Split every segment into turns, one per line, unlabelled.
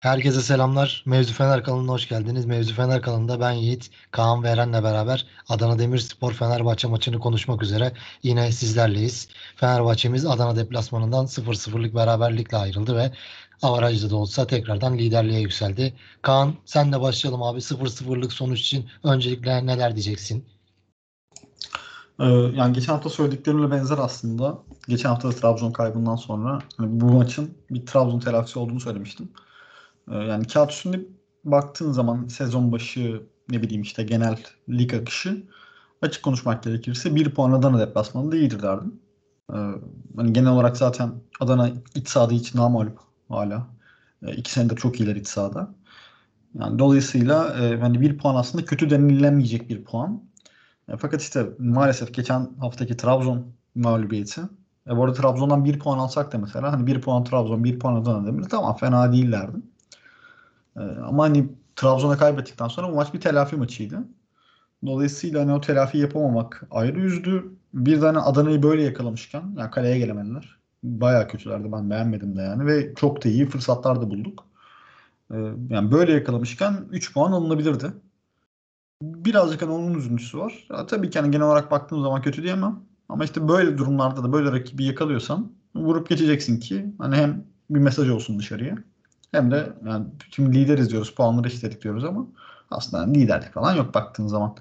Herkese selamlar. Mevzu Fener kanalına hoş geldiniz. Mevzu Fener kanalında ben Yiğit, Kaan ve Eren'le beraber Adana Demirspor Fenerbahçe maçını konuşmak üzere yine sizlerleyiz. Fenerbahçe'miz Adana deplasmanından 0-0'lık beraberlikle ayrıldı ve avarajda da olsa tekrardan liderliğe yükseldi. Kaan senle başlayalım abi. 0-0'lık sonuç için öncelikle neler diyeceksin?
Ee, yani geçen hafta söylediklerimle benzer aslında. Geçen hafta da Trabzon kaybından sonra hani bu maçın bir Trabzon telafisi olduğunu söylemiştim. Ee, yani kağıt üstünde baktığın zaman sezon başı ne bileyim işte genel lig akışı açık konuşmak gerekirse bir puan Adana deplasmanında iyidir derdim. Ee, hani genel olarak zaten Adana iç sahada hiç namalup hala. Ee, iki senedir çok iyiler iç sahada. Yani dolayısıyla e, hani bir puan aslında kötü denilemeyecek bir puan. E, fakat işte maalesef geçen haftaki Trabzon mağlubiyeti. E, bu arada Trabzon'dan bir puan alsak da mesela hani bir puan Trabzon, bir puan Adana demir tamam fena değillerdi. E, ama hani Trabzon'a kaybettikten sonra bu maç bir telafi maçıydı. Dolayısıyla hani o telafi yapamamak ayrı üzdü. Bir tane Adana'yı böyle yakalamışken yani kaleye gelemediler. Bayağı kötülerdi ben beğenmedim de yani ve çok da iyi fırsatlar da bulduk. E, yani böyle yakalamışken 3 puan alınabilirdi. Birazcık hani onun üzüntüsü var. Ya, tabii ki hani genel olarak baktığım zaman kötü diyemem. Ama işte böyle durumlarda da böyle rakibi yakalıyorsan vurup geçeceksin ki hani hem bir mesaj olsun dışarıya hem de yani şimdi lideriz diyoruz puanları istedik diyoruz ama aslında liderlik falan yok baktığın zaman.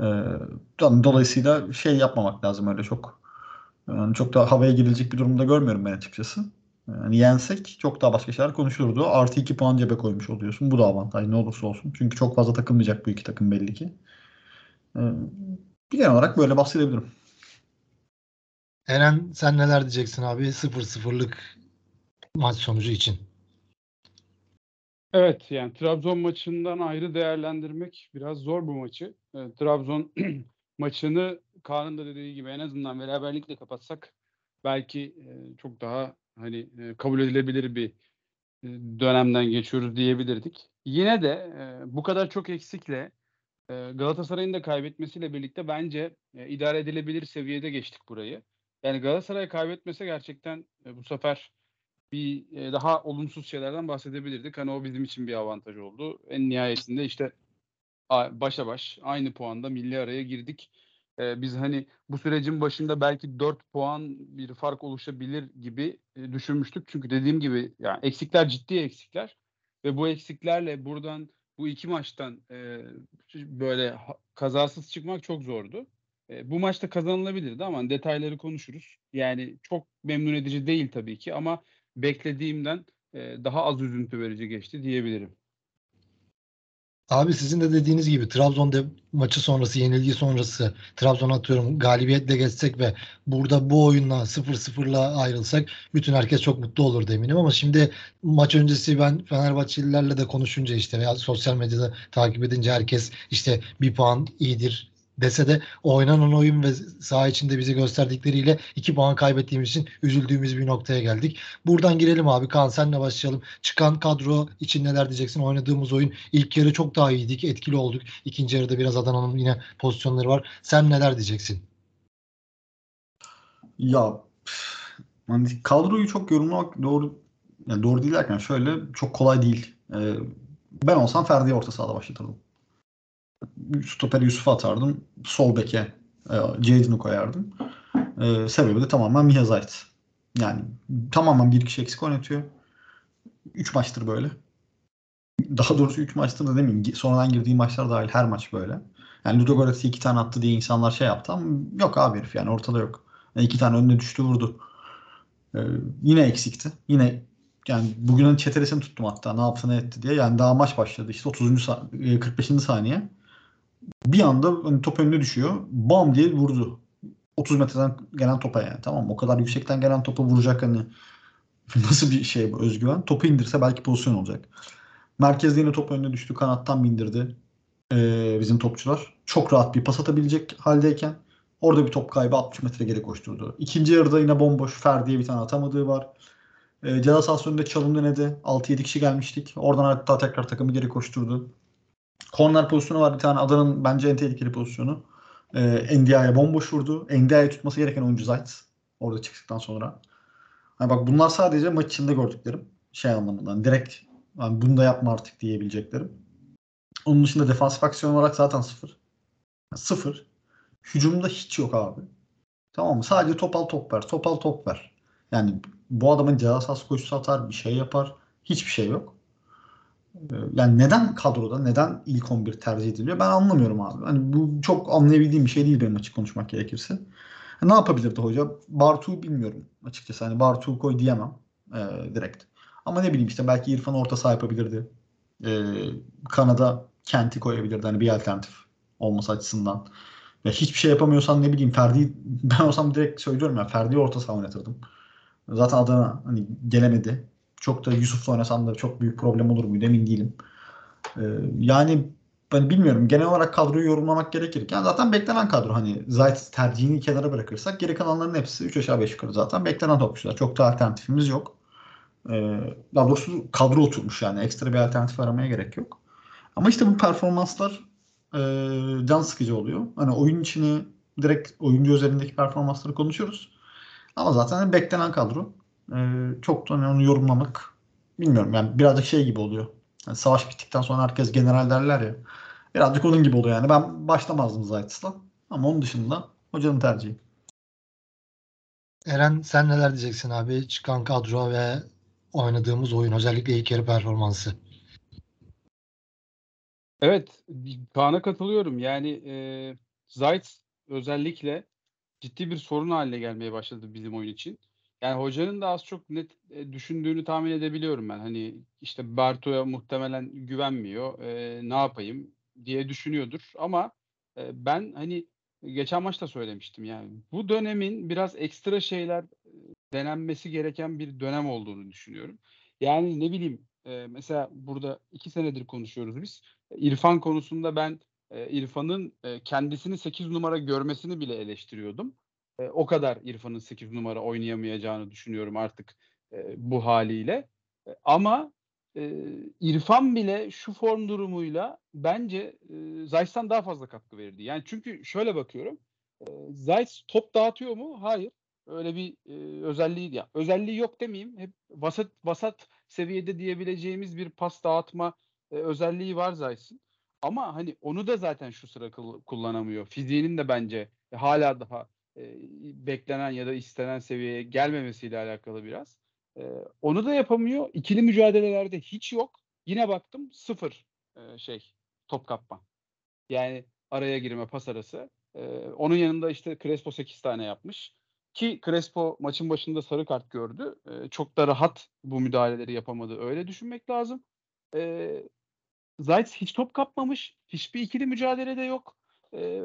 Ee, dolayısıyla şey yapmamak lazım öyle çok. Yani çok da havaya girilecek bir durumda görmüyorum ben açıkçası. Yani yensek çok daha başka şeyler konuşulurdu. Artı 2 puan cebe koymuş oluyorsun. Bu da avantaj ne olursa olsun. Çünkü çok fazla takılmayacak bu iki takım belli ki. Ee, genel olarak böyle bahsedebilirim.
Eren sen neler diyeceksin abi 0-0'lık maç sonucu için?
Evet yani Trabzon maçından ayrı değerlendirmek biraz zor bu maçı. E, Trabzon maçını Kaan'ın da dediği gibi en azından beraberlikle kapatsak belki e, çok daha hani e, kabul edilebilir bir e, dönemden geçiyoruz diyebilirdik. Yine de e, bu kadar çok eksikle e, Galatasaray'ın da kaybetmesiyle birlikte bence e, idare edilebilir seviyede geçtik burayı. Yani Galatasaray kaybetmese gerçekten e, bu sefer bir e, daha olumsuz şeylerden bahsedebilirdik. Hani o bizim için bir avantaj oldu. En nihayetinde işte başa baş aynı puanda milli araya girdik. Ee, biz hani bu sürecin başında belki 4 puan bir fark oluşabilir gibi e, düşünmüştük. Çünkü dediğim gibi yani eksikler ciddi eksikler ve bu eksiklerle buradan bu iki maçtan e, böyle kazasız çıkmak çok zordu. E, bu maçta kazanılabilirdi ama detayları konuşuruz. Yani çok memnun edici değil tabii ki ama beklediğimden e, daha az üzüntü verici geçti diyebilirim.
Abi sizin de dediğiniz gibi Trabzon maçı sonrası, yenilgi sonrası Trabzon atıyorum galibiyetle geçsek ve burada bu oyunla 0-0'la ayrılsak bütün herkes çok mutlu olur eminim ama şimdi maç öncesi ben Fenerbahçelilerle de konuşunca işte veya sosyal medyada takip edince herkes işte bir puan iyidir dese de oynanan oyun ve saha içinde bize gösterdikleriyle 2 puan kaybettiğimiz için üzüldüğümüz bir noktaya geldik. Buradan girelim abi. Kaan senle başlayalım. Çıkan kadro için neler diyeceksin? Oynadığımız oyun ilk yarı çok daha iyiydik. Etkili olduk. İkinci yarıda biraz Adana'nın yine pozisyonları var. Sen neler diyeceksin?
Ya hani kadroyu çok yorumlamak doğru yani doğru değil derken şöyle çok kolay değil. Ee, ben olsam Ferdi'yi orta sahada başlatırdım stopere Yusuf atardım. Sol beke e, koyardım. E, sebebi de tamamen Miha Zayt. Yani tamamen bir kişi eksik oynatıyor. 3 maçtır böyle. Daha doğrusu 3 maçtır da demeyeyim. Sonradan girdiği maçlar dahil her maç böyle. Yani Ludogorets'i iki tane attı diye insanlar şey yaptı ama yok abi herif yani ortada yok. Yani iki tane önüne düştü vurdu. Ee, yine eksikti. Yine yani bugünün çetelesini tuttum hatta ne yaptı ne etti diye. Yani daha maç başladı işte 30. 45. saniye bir anda hani top önüne düşüyor. Bam diye vurdu. 30 metreden gelen topa yani tamam? O kadar yüksekten gelen topa vuracak hani nasıl bir şey bu özgüven? Topu indirse belki pozisyon olacak. Merkezde yine top önüne düştü. Kanattan bindirdi ee, bizim topçular. Çok rahat bir pas atabilecek haldeyken orada bir top kaybı 60 metre geri koşturdu. İkinci yarıda yine bomboş Ferdi'ye bir tane atamadığı var. E, ceza sahası önünde çalım denedi. 6-7 kişi gelmiştik. Oradan hatta tekrar takımı geri koşturdu. Korner pozisyonu var bir tane. Adanın bence en tehlikeli pozisyonu. Ee, Ndiaye bomboş vurdu. Ndiaye tutması gereken oyuncu Zayt. Orada çıktıktan sonra. Hani bak bunlar sadece maç içinde gördüklerim. Şey anlamında. Direkt Yani bunu da yapma artık diyebileceklerim. Onun dışında defansif aksiyon olarak zaten sıfır. Yani sıfır. Hücumda hiç yok abi. Tamam mı? Sadece top al top ver. Top al top ver. Yani bu adamın ceza sahası koşusu atar. Bir şey yapar. Hiçbir şey yok. Ee, Yani neden kadroda, neden ilk 11 tercih ediliyor ben anlamıyorum abi. Hani bu çok anlayabildiğim bir şey değil benim açık konuşmak gerekirse. Ne yapabilirdi hoca? Bartu bilmiyorum açıkçası. Hani Bartu koy diyemem e, direkt. Ama ne bileyim işte belki İrfan orta saha yapabilirdi. E, Kanada Kent'i koyabilirdi hani bir alternatif olması açısından. Ve hiçbir şey yapamıyorsan ne bileyim Ferdi ben olsam direkt söylüyorum ya Ferdi'yi orta saha oynatırdım. Zaten Adana hani gelemedi. Çok da Yusuf'la oynasan da çok büyük problem olur muydu emin değilim. E, yani ben bilmiyorum. Genel olarak kadroyu yorumlamak gerekirken zaten beklenen kadro. Hani Zayt tercihini kenara bırakırsak geri kalanların hepsi 3 aşağı 5 yukarı zaten beklenen topçular. Çok da alternatifimiz yok. Ee, daha doğrusu kadro oturmuş yani. Ekstra bir alternatif aramaya gerek yok. Ama işte bu performanslar e, can sıkıcı oluyor. Hani oyun içini direkt oyuncu özelindeki performansları konuşuyoruz. Ama zaten beklenen kadro. Ee, çok da hani onu yorumlamak bilmiyorum. Yani birazcık şey gibi oluyor. Yani savaş bittikten sonra herkes general derler ya. Birazcık onun gibi oluyor yani. Ben başlamazdım Zayt's'la. Ama onun dışında hocanın tercihi.
Eren sen neler diyeceksin abi? Çıkan kadro ve oynadığımız oyun özellikle ilk yarı performansı.
Evet, Kaan'a katılıyorum. Yani e, Zayt özellikle ciddi bir sorun haline gelmeye başladı bizim oyun için. Yani hocanın da az çok net e, düşündüğünü tahmin edebiliyorum ben. Hani işte Berto'ya muhtemelen güvenmiyor. E, ne yapayım diye düşünüyordur. Ama e, ben hani geçen maçta söylemiştim yani bu dönemin biraz ekstra şeyler e, denenmesi gereken bir dönem olduğunu düşünüyorum. Yani ne bileyim e, mesela burada iki senedir konuşuyoruz biz. İrfan konusunda ben e, İrfan'ın e, kendisini 8 numara görmesini bile eleştiriyordum. E, o kadar İrfan'ın 8 numara oynayamayacağını düşünüyorum artık e, bu haliyle. E, ama e, İrfan bile şu form durumuyla bence e, Zayt'tan daha fazla katkı verirdi. Yani çünkü şöyle bakıyorum. E, Zayt top dağıtıyor mu? Hayır. Öyle bir e, özelliği ya özelliği yok demeyeyim. Hep vasat vasat seviyede diyebileceğimiz bir pas dağıtma e, özelliği var Zayt'ın. Ama hani onu da zaten şu sıra kullanamıyor. Fiziğinin de bence hala daha e, beklenen ya da istenen seviyeye gelmemesiyle alakalı biraz. E, onu da yapamıyor. İkili mücadelelerde hiç yok. Yine baktım sıfır e, şey top kapma. Yani araya girme pas arası. E, onun yanında işte Crespo 8 tane yapmış. Ki Crespo maçın başında sarı kart gördü. E, çok da rahat bu müdahaleleri yapamadı. Öyle düşünmek lazım. E, Zayt hiç top kapmamış. Hiçbir ikili mücadelede yok. E,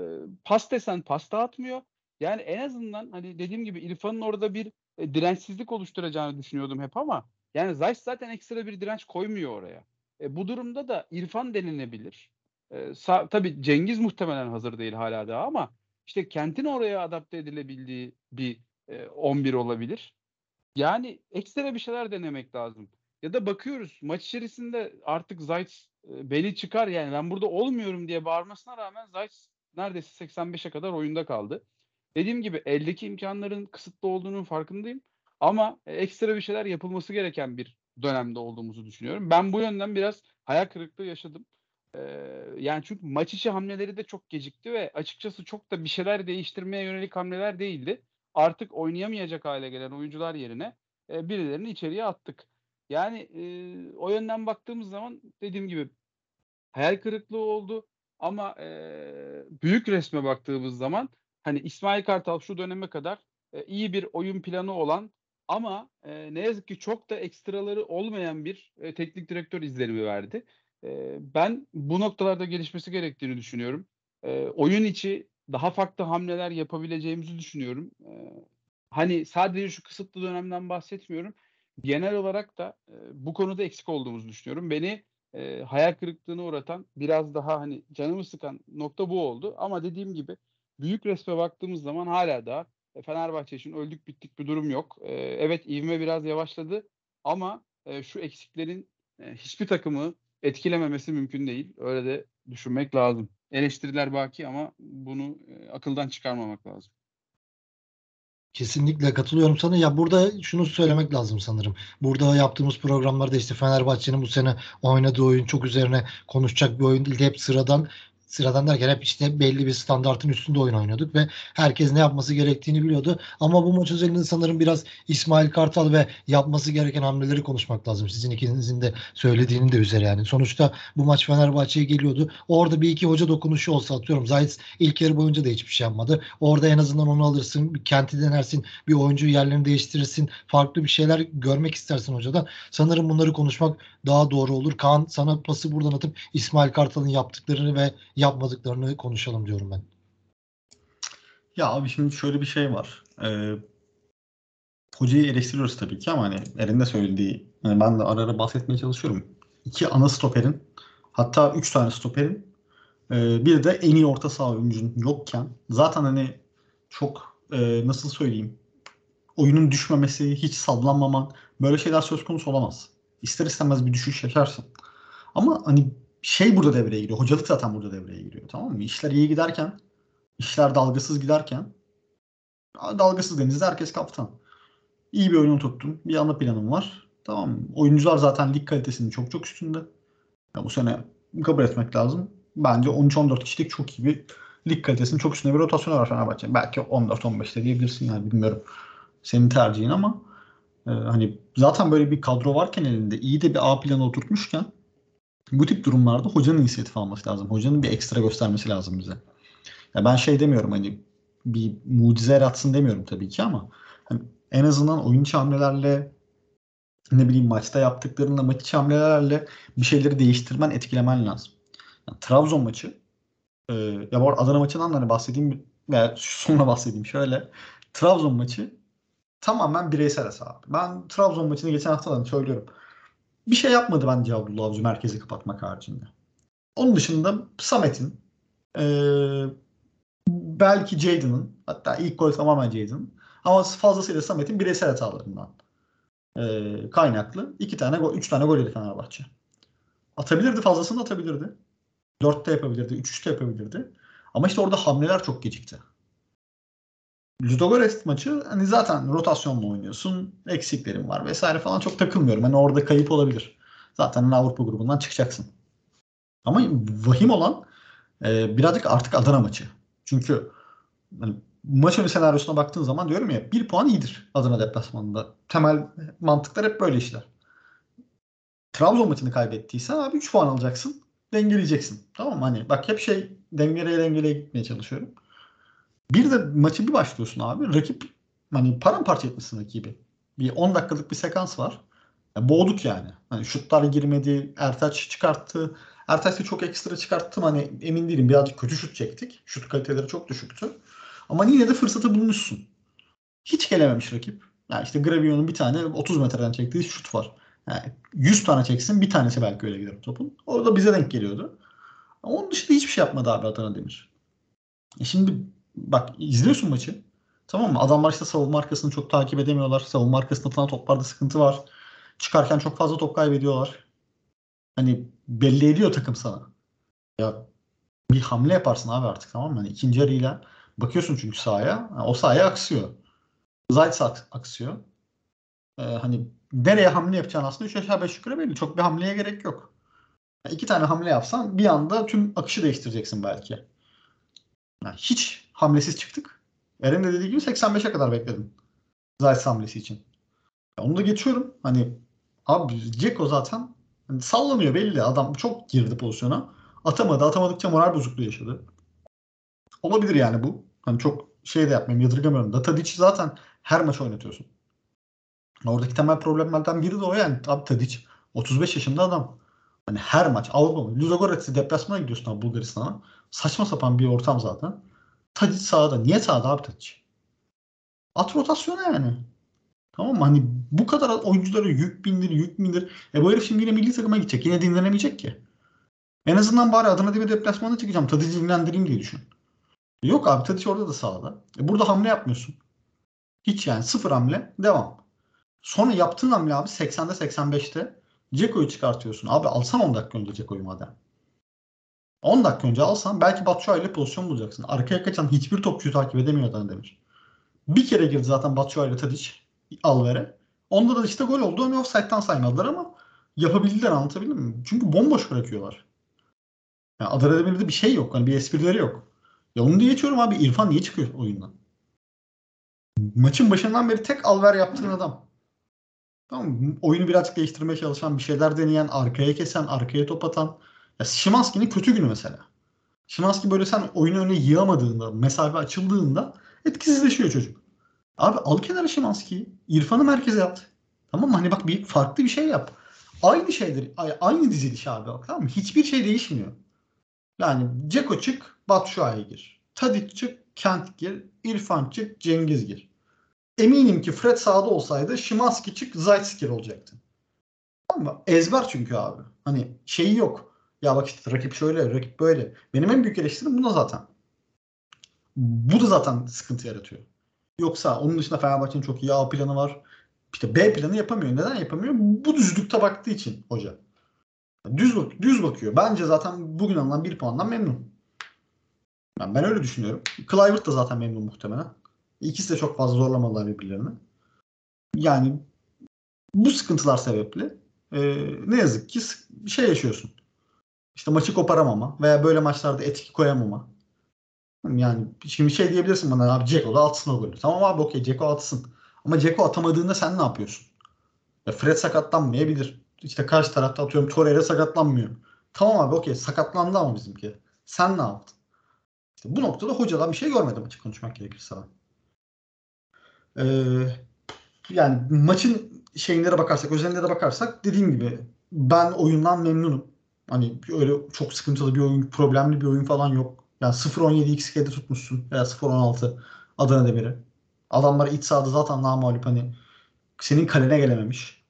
pas desen pas dağıtmıyor. Yani en azından hani dediğim gibi İrfan'ın orada bir e, dirençsizlik oluşturacağını düşünüyordum hep ama yani Zayt zaten ekstra bir direnç koymuyor oraya. E, bu durumda da İrfan denilebilir. E, sa- tabii Cengiz muhtemelen hazır değil hala daha ama işte kentin oraya adapte edilebildiği bir e, 11 olabilir. Yani ekstra bir şeyler denemek lazım. Ya da bakıyoruz maç içerisinde artık Zayt e, beli çıkar yani ben burada olmuyorum diye bağırmasına rağmen Zayt neredeyse 85'e kadar oyunda kaldı. Dediğim gibi eldeki imkanların kısıtlı olduğunun farkındayım. Ama ekstra bir şeyler yapılması gereken bir dönemde olduğumuzu düşünüyorum. Ben bu yönden biraz hayal kırıklığı yaşadım. Ee, yani çünkü maç içi hamleleri de çok gecikti ve açıkçası çok da bir şeyler değiştirmeye yönelik hamleler değildi. Artık oynayamayacak hale gelen oyuncular yerine e, birilerini içeriye attık. Yani e, o yönden baktığımız zaman dediğim gibi hayal kırıklığı oldu. Ama e, büyük resme baktığımız zaman hani İsmail Kartal şu döneme kadar e, iyi bir oyun planı olan ama e, ne yazık ki çok da ekstraları olmayan bir e, teknik direktör izlenimi verdi. E, ben bu noktalarda gelişmesi gerektiğini düşünüyorum. E, oyun içi daha farklı hamleler yapabileceğimizi düşünüyorum. E, hani sadece şu kısıtlı dönemden bahsetmiyorum. Genel olarak da e, bu konuda eksik olduğumuzu düşünüyorum. Beni e, hayal kırıklığına uğratan biraz daha hani canımı sıkan nokta bu oldu. Ama dediğim gibi büyük resme baktığımız zaman hala da e, Fenerbahçe için öldük bittik bir durum yok. E, evet ivme biraz yavaşladı ama e, şu eksiklerin hiçbir takımı etkilememesi mümkün değil. Öyle de düşünmek lazım. Eleştiriler baki ama bunu akıldan çıkarmamak lazım.
Kesinlikle katılıyorum sana. Ya burada şunu söylemek lazım sanırım. Burada yaptığımız programlarda işte Fenerbahçe'nin bu sene oynadığı oyun çok üzerine konuşacak bir oyun değil. Hep sıradan sıradan derken hep işte belli bir standartın üstünde oyun oynuyorduk ve herkes ne yapması gerektiğini biliyordu. Ama bu maç özelinde sanırım biraz İsmail Kartal ve yapması gereken hamleleri konuşmak lazım. Sizin ikinizin de söylediğinin de üzere yani. Sonuçta bu maç Fenerbahçe'ye geliyordu. Orada bir iki hoca dokunuşu olsa atıyorum. Zayt ilk yarı boyunca da hiçbir şey yapmadı. Orada en azından onu alırsın. Bir kenti denersin. Bir oyuncu yerlerini değiştirirsin. Farklı bir şeyler görmek istersin hocadan. Sanırım bunları konuşmak daha doğru olur. Kaan sana pası buradan atıp İsmail Kartal'ın yaptıklarını ve yapmadıklarını konuşalım diyorum ben.
Ya abi şimdi şöyle bir şey var. Ee, hocayı eleştiriyoruz tabii ki ama hani Eren'in de söylediği, hani ben de ara ara bahsetmeye çalışıyorum. İki ana stoperin, hatta üç tane stoperin, e, bir de en iyi orta saha oyuncunun yokken zaten hani çok e, nasıl söyleyeyim oyunun düşmemesi, hiç sallanmaman böyle şeyler söz konusu olamaz. İster istemez bir düşüş yaşarsın. Ama hani şey burada devreye giriyor. Hocalık zaten burada devreye giriyor. Tamam mı? İşler iyi giderken, işler dalgasız giderken dalgasız denizde herkes kaptan. İyi bir oyunu tuttun. Bir ana planın var. Tamam mı? Oyuncular zaten lig kalitesinin çok çok üstünde. Ya bu sene kabul etmek lazım. Bence 13-14 kişilik çok iyi bir lig kalitesinin çok üstünde bir rotasyonu var Fenerbahçe. Belki 14-15'te diyebilirsin yani bilmiyorum. Senin tercihin ama e, hani zaten böyle bir kadro varken elinde iyi de bir A planı oturtmuşken bu tip durumlarda hocanın inisiyatif alması lazım. Hocanın bir ekstra göstermesi lazım bize. Ya ben şey demiyorum hani bir mucize yaratsın demiyorum tabii ki ama hani en azından oyun hamlelerle ne bileyim maçta yaptıklarında maç içi hamlelerle bir şeyleri değiştirmen, etkilemen lazım. Yani Trabzon maçı e, ya bu arada Adana maçından da hani bahsedeyim veya sonra bahsedeyim şöyle. Trabzon maçı tamamen bireysel hesap. Ben Trabzon maçını geçen haftadan söylüyorum bir şey yapmadı bence Abdullah Avcı merkezi kapatmak haricinde. Onun dışında Samet'in e, belki Jadon'ın hatta ilk gol tamamen Jadon'ın ama fazlasıyla Samet'in bireysel hatalarından e, kaynaklı iki tane gol, üç tane gol yedi Fenerbahçe. Atabilirdi fazlasını atabilirdi. Dörtte yapabilirdi, üç üçte yapabilirdi. Ama işte orada hamleler çok gecikti. Ludogorets maçı hani zaten rotasyonla oynuyorsun. Eksiklerin var vesaire falan çok takılmıyorum. Hani orada kayıp olabilir. Zaten hani Avrupa grubundan çıkacaksın. Ama vahim olan e, birazcık artık Adana maçı. Çünkü hani, maç senaryosuna baktığın zaman diyorum ya bir puan iyidir Adana deplasmanında. Temel mantıklar hep böyle işler. Trabzon maçını kaybettiysen abi 3 puan alacaksın. Dengeleyeceksin. Tamam mı? Hani bak hep şey dengeleye dengeleye gitmeye çalışıyorum. Bir de maçı bir başlıyorsun abi. Rakip hani paramparça etmişsin rakibi. Bir 10 dakikalık bir sekans var. Ya boğduk yani. Hani şutlar girmedi. Ertaç çıkarttı. Ertaç da çok ekstra çıkarttım. Hani emin değilim. Birazcık kötü şut çektik. Şut kaliteleri çok düşüktü. Ama yine de fırsatı bulmuşsun. Hiç gelememiş rakip. Yani işte Gravio'nun bir tane 30 metreden çektiği şut var. Yani 100 tane çeksin bir tanesi belki öyle gider topun. Orada bize denk geliyordu. Ama onun dışında hiçbir şey yapmadı abi Adana Demir. E şimdi bak izliyorsun maçı. Tamam mı? Adamlar işte savunma arkasını çok takip edemiyorlar. Savunma arkasında atılan toplarda sıkıntı var. Çıkarken çok fazla top kaybediyorlar. Hani belli ediyor takım sana. Ya bir hamle yaparsın abi artık tamam mı? Hani ikinci yarıyla bakıyorsun çünkü sahaya. o sahaya aksıyor. Zayt aksıyor. Ee, hani nereye hamle yapacağını aslında 3 aşağı 5 yukarı belli. Çok bir hamleye gerek yok. Yani iki tane hamle yapsan bir anda tüm akışı değiştireceksin belki. Yani hiç hamlesiz çıktık. Eren de dediği gibi 85'e kadar bekledim. Zayt hamlesi için. Ya onu da geçiyorum. Hani abi Ceko zaten hani sallanıyor belli. Adam çok girdi pozisyona. Atamadı. Atamadıkça moral bozukluğu yaşadı. Olabilir yani bu. Hani çok şey de yapmayayım yadırgamıyorum. Datadic zaten her maç oynatıyorsun. Oradaki temel problemlerden biri de o yani. Abi Tadic 35 yaşında adam. Hani her maç Avrupa mı? Ludogorets'i deplasmana gidiyorsun abi Bulgaristan'a. Saçma sapan bir ortam zaten. Tadic sağda. Niye sağda abi Tadic? At rotasyona yani. Tamam mı? Hani bu kadar oyunculara yük bindir, yük bindir. E bu herif şimdi yine milli takıma gidecek. Yine dinlenemeyecek ki. En azından bari Adana Demir deplasmanına çıkacağım. Tadic'i dinlendireyim diye düşün. Yok abi Tadic orada da sağda. E burada hamle yapmıyorsun. Hiç yani sıfır hamle. Devam. Sonra yaptığın hamle abi 80'de 85'te Ceko'yu çıkartıyorsun. Abi alsan 10 dakika önce Ceko'yu madem. 10 dakika önce alsan belki Batshuayi ile pozisyon bulacaksın. Arkaya kaçan hiçbir topçuyu takip edemiyor Adana Demir. Bir kere girdi zaten Batshuayi ile Tadic Alver'e. Onda da işte gol oldu. Hani offside'dan saymadılar ama yapabildiler anlatabildim mi? Çünkü bomboş bırakıyorlar. Yani Adana Demir'de bir şey yok. Hani bir esprileri yok. Ya onu diye geçiyorum abi. İrfan niye çıkıyor oyundan? Maçın başından beri tek Alver yaptığın adam. Tamam? Oyunu birazcık değiştirmeye çalışan, bir şeyler deneyen, arkaya kesen, arkaya top atan. Ya Şimanski'nin kötü günü mesela. Şimanski böyle sen oyunu öne yığamadığında, mesafe açıldığında etkisizleşiyor çocuk. Abi al kenara Şimanski'yi. İrfan'ı merkeze yat. Tamam mı? Hani bak bir farklı bir şey yap. Aynı şeydir. Aynı diziliş abi bak tamam mı? Hiçbir şey değişmiyor. Yani Ceko çık, Batshuayi gir. Tadic çık, Kent gir. İrfan çık, Cengiz gir. Eminim ki Fred sağda olsaydı Şimanski çık, Zayt gir olacaktı. Tamam mı? Ezber çünkü abi. Hani şeyi yok. Ya bak işte rakip şöyle, rakip böyle. Benim en büyük eleştirim buna zaten. Bu da zaten sıkıntı yaratıyor. Yoksa onun dışında Fenerbahçe'nin çok iyi A planı var. İşte B planı yapamıyor. Neden yapamıyor? Bu düzlükte baktığı için hoca. Düz bak düz bakıyor. Bence zaten bugün alınan bir puandan memnun. Yani ben öyle düşünüyorum. Clivert da zaten memnun muhtemelen. İkisi de çok fazla zorlamadılar birbirlerini. Yani bu sıkıntılar sebeple e, ne yazık ki şey yaşıyorsun. İşte maçı koparamama veya böyle maçlarda etki koyamama. Yani şimdi şey diyebilirsin bana abi Ceko da atsın o golü. Tamam abi okey Ceko atsın. Ama Ceko atamadığında sen ne yapıyorsun? Ya Fred sakatlanmayabilir. İşte karşı tarafta atıyorum Torreira sakatlanmıyor. Tamam abi okey sakatlandı ama bizimki. Sen ne yaptın? İşte bu noktada hocadan bir şey görmedim açık konuşmak gerekirse. Ee, yani maçın şeylere bakarsak, özeline de bakarsak dediğim gibi ben oyundan memnunum. Hani öyle çok sıkıntılı bir oyun, problemli bir oyun falan yok. Yani 0-17 XG'de tutmuşsun veya 0-16 Adana Demir'i. Adamlar iç sahada zaten namalup hani senin kalene gelememiş.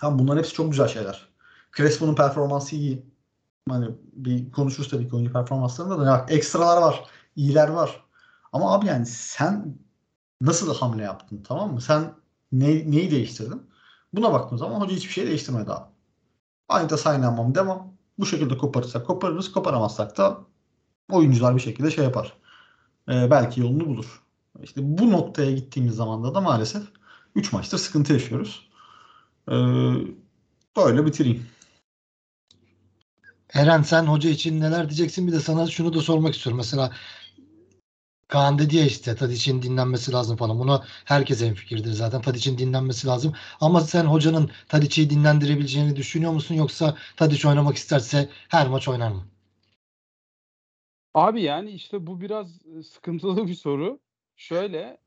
Tamam bunların hepsi çok güzel şeyler. Crespo'nun performansı iyi. Hani bir konuşuruz tabii ki oyuncu performanslarında da. Yani ekstralar var. iyiler var. Ama abi yani sen nasıl hamle yaptın tamam mı? Sen ne, neyi değiştirdin? Buna baktığın zaman hoca hiçbir şey değiştirmedi abi. Aynı da saynamam devam. Bu şekilde koparırsak koparırız. Koparamazsak da oyuncular bir şekilde şey yapar. Ee, belki yolunu bulur. İşte bu noktaya gittiğimiz zamanda da maalesef 3 maçtır sıkıntı yaşıyoruz. Ee, böyle bitireyim.
Eren sen hoca için neler diyeceksin? Bir de sana şunu da sormak istiyorum. Mesela Kaan dedi ya işte Tadic'in dinlenmesi lazım falan. Buna herkes en fikirdir zaten. Tadic'in dinlenmesi lazım. Ama sen hocanın Tadic'i dinlendirebileceğini düşünüyor musun? Yoksa Tadic oynamak isterse her maç oynar mı?
Abi yani işte bu biraz sıkıntılı bir soru. Şöyle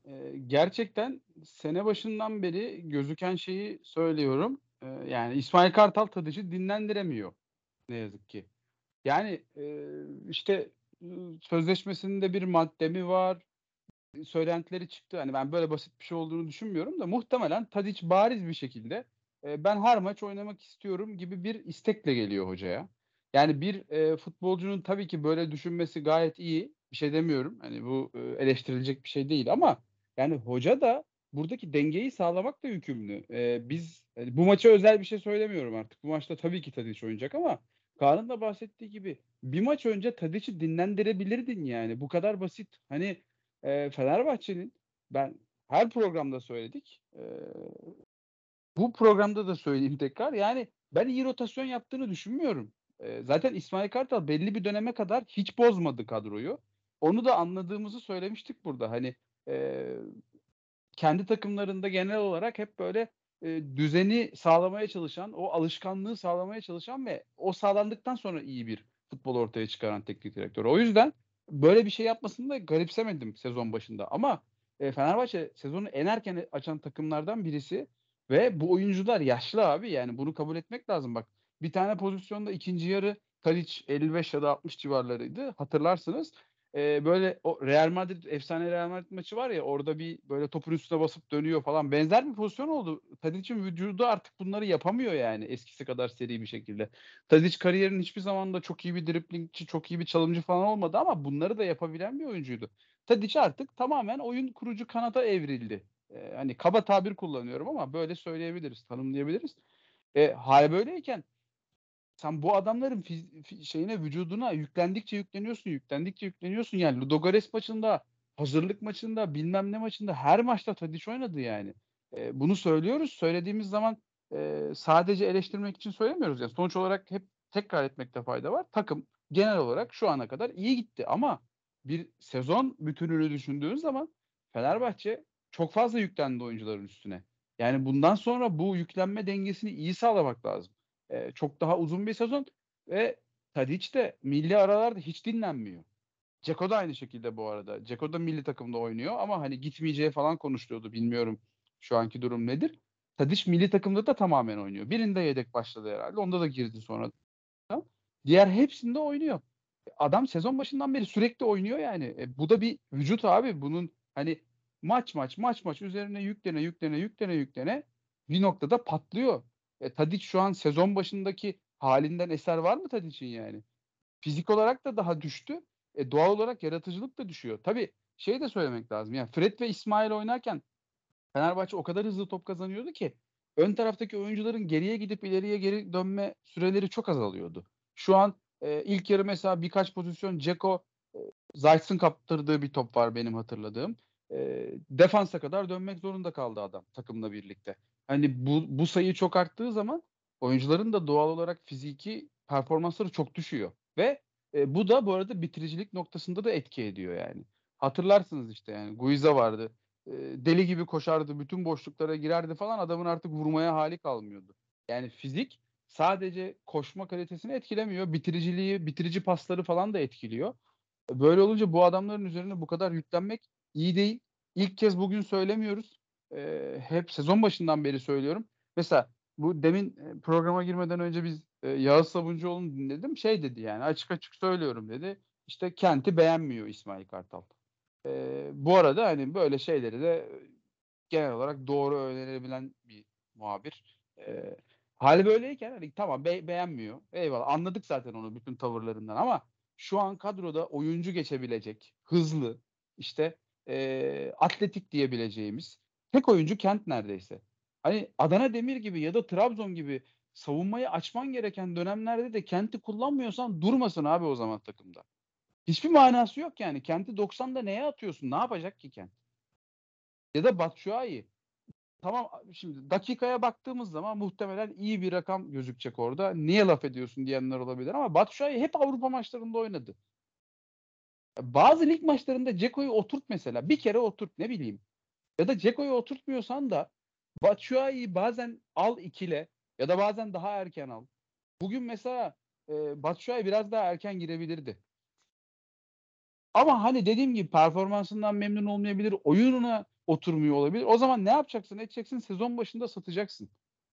gerçekten sene başından beri gözüken şeyi söylüyorum. Yani İsmail Kartal Tadic'i dinlendiremiyor ne yazık ki. Yani işte sözleşmesinde bir madde mi var? Söylentileri çıktı. Hani ben böyle basit bir şey olduğunu düşünmüyorum da muhtemelen Tadic bariz bir şekilde ben her maç oynamak istiyorum gibi bir istekle geliyor hocaya. Yani bir e, futbolcunun tabii ki böyle düşünmesi gayet iyi. Bir şey demiyorum. Hani bu e, eleştirilecek bir şey değil ama yani hoca da buradaki dengeyi sağlamak da yükümlü. E, biz yani bu maça özel bir şey söylemiyorum artık. Bu maçta tabii ki Tadic oynayacak ama Kaan'ın da bahsettiği gibi bir maç önce Tadic'i dinlendirebilirdin yani. Bu kadar basit. Hani e, Fenerbahçe'nin ben her programda söyledik. E, bu programda da söyleyeyim tekrar. Yani ben iyi rotasyon yaptığını düşünmüyorum zaten İsmail Kartal belli bir döneme kadar hiç bozmadı kadroyu. Onu da anladığımızı söylemiştik burada. Hani e, kendi takımlarında genel olarak hep böyle e, düzeni sağlamaya çalışan, o alışkanlığı sağlamaya çalışan ve o sağlandıktan sonra iyi bir futbol ortaya çıkaran teknik direktör. O yüzden böyle bir şey yapmasını da garipsemedim sezon başında. Ama e, Fenerbahçe sezonu en erken açan takımlardan birisi ve bu oyuncular yaşlı abi yani bunu kabul etmek lazım. Bak bir tane pozisyonda ikinci yarı Tadic 55 ya da 60 civarlarıydı. Hatırlarsınız. Ee, böyle o Real Madrid efsane Real Madrid maçı var ya orada bir böyle topun üstüne basıp dönüyor falan. Benzer bir pozisyon oldu. Tadic'in vücudu artık bunları yapamıyor yani eskisi kadar seri bir şekilde. Tadic kariyerinin hiçbir zaman da çok iyi bir driplingçi, çok iyi bir çalımcı falan olmadı ama bunları da yapabilen bir oyuncuydu. Tadic artık tamamen oyun kurucu kanata evrildi. Ee, hani kaba tabir kullanıyorum ama böyle söyleyebiliriz, tanımlayabiliriz. E, hal böyleyken sen bu adamların şeyine vücuduna yüklendikçe yükleniyorsun, yüklendikçe yükleniyorsun. Yani Ludogorets maçında hazırlık maçında bilmem ne maçında her maçta Tadic oynadı yani. E, bunu söylüyoruz. Söylediğimiz zaman e, sadece eleştirmek için söylemiyoruz. Yani sonuç olarak hep tekrar etmekte fayda var. Takım genel olarak şu ana kadar iyi gitti ama bir sezon bütününü düşündüğün zaman Fenerbahçe çok fazla yüklendi oyuncuların üstüne. Yani bundan sonra bu yüklenme dengesini iyi sağlamak lazım. Ee, çok daha uzun bir sezon ve Tadic de milli aralarda hiç dinlenmiyor. Ceko da aynı şekilde bu arada. Ceko da milli takımda oynuyor ama hani gitmeyeceği falan konuşuluyordu. Bilmiyorum şu anki durum nedir. Tadic milli takımda da tamamen oynuyor. Birinde yedek başladı herhalde. Onda da girdi sonra. Diğer hepsinde oynuyor. Adam sezon başından beri sürekli oynuyor yani. E, bu da bir vücut abi. Bunun hani maç maç maç maç üzerine yüklene yüklene yüklene yüklene bir noktada patlıyor. E, Tadic şu an sezon başındaki halinden eser var mı Tadic'in yani? Fizik olarak da daha düştü. E, doğal olarak yaratıcılık da düşüyor. Tabii şey de söylemek lazım. Yani Fred ve İsmail oynarken Fenerbahçe o kadar hızlı top kazanıyordu ki ön taraftaki oyuncuların geriye gidip ileriye geri dönme süreleri çok azalıyordu. Şu an e, ilk yarı mesela birkaç pozisyon Ceko e, Zayt'sın kaptırdığı bir top var benim hatırladığım. E, defansa kadar dönmek zorunda kaldı adam takımla birlikte. Hani bu, bu sayı çok arttığı zaman oyuncuların da doğal olarak fiziki performansları çok düşüyor. Ve e, bu da bu arada bitiricilik noktasında da etki ediyor yani. Hatırlarsınız işte yani Guiza vardı. E, deli gibi koşardı, bütün boşluklara girerdi falan adamın artık vurmaya hali kalmıyordu. Yani fizik sadece koşma kalitesini etkilemiyor. Bitiriciliği, bitirici pasları falan da etkiliyor. Böyle olunca bu adamların üzerine bu kadar yüklenmek iyi değil. İlk kez bugün söylemiyoruz. Ee, hep sezon başından beri söylüyorum. Mesela bu demin programa girmeden önce biz e, Yağız Sabuncuoğlu'nu dinledim. Şey dedi yani açık açık söylüyorum dedi. İşte kenti beğenmiyor İsmail Kartal. Ee, bu arada hani böyle şeyleri de genel olarak doğru öğrenebilen bir muhabir. Ee, Hal böyleyken hani tamam be- beğenmiyor. Eyvallah anladık zaten onu bütün tavırlarından ama şu an kadroda oyuncu geçebilecek, hızlı, işte e, atletik diyebileceğimiz tek oyuncu Kent neredeyse. Hani Adana Demir gibi ya da Trabzon gibi savunmayı açman gereken dönemlerde de Kent'i kullanmıyorsan durmasın abi o zaman takımda. Hiçbir manası yok yani. Kent'i 90'da neye atıyorsun? Ne yapacak ki Kent? Ya da Batshuayi tamam şimdi dakikaya baktığımız zaman muhtemelen iyi bir rakam gözükecek orada. Niye laf ediyorsun diyenler olabilir ama Batshuayi hep Avrupa maçlarında oynadı. Bazı lig maçlarında Ceko'yu oturt mesela. Bir kere oturt ne bileyim. Ya da Ceko'yu oturtmuyorsan da Batshuayi'yi bazen al ikile ya da bazen daha erken al. Bugün mesela e, Batshuayi biraz daha erken girebilirdi. Ama hani dediğim gibi performansından memnun olmayabilir. Oyununa oturmuyor olabilir. O zaman ne yapacaksın? Edeceksin sezon başında satacaksın.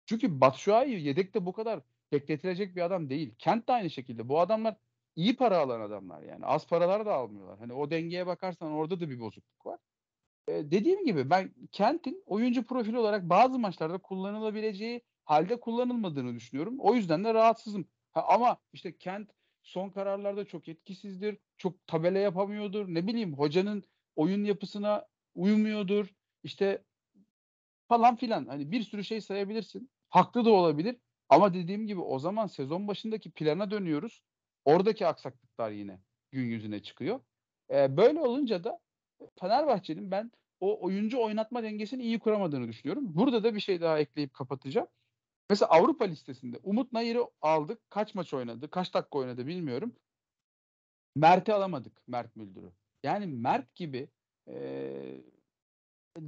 Çünkü Batshuayi yedekte bu kadar bekletilecek bir adam değil. Kent de aynı şekilde. Bu adamlar iyi para alan adamlar yani. Az paralar da almıyorlar. Hani o dengeye bakarsan orada da bir bozukluk var. Ee, dediğim gibi ben Kent'in oyuncu profili olarak bazı maçlarda kullanılabileceği halde kullanılmadığını düşünüyorum. O yüzden de rahatsızım. Ha, ama işte Kent son kararlarda çok etkisizdir. Çok tabela yapamıyordur. Ne bileyim hocanın oyun yapısına uymuyordur. İşte falan filan. Hani bir sürü şey sayabilirsin. Haklı da olabilir. Ama dediğim gibi o zaman sezon başındaki plana dönüyoruz. Oradaki aksaklıklar yine gün yüzüne çıkıyor. Ee, böyle olunca da Fenerbahçe'nin ben o oyuncu oynatma dengesini iyi kuramadığını düşünüyorum. Burada da bir şey daha ekleyip kapatacağım. Mesela Avrupa listesinde Umut Nayır'ı aldık. Kaç maç oynadı? Kaç dakika oynadı bilmiyorum. Mert'i alamadık. Mert Müldür'ü. Yani Mert gibi e,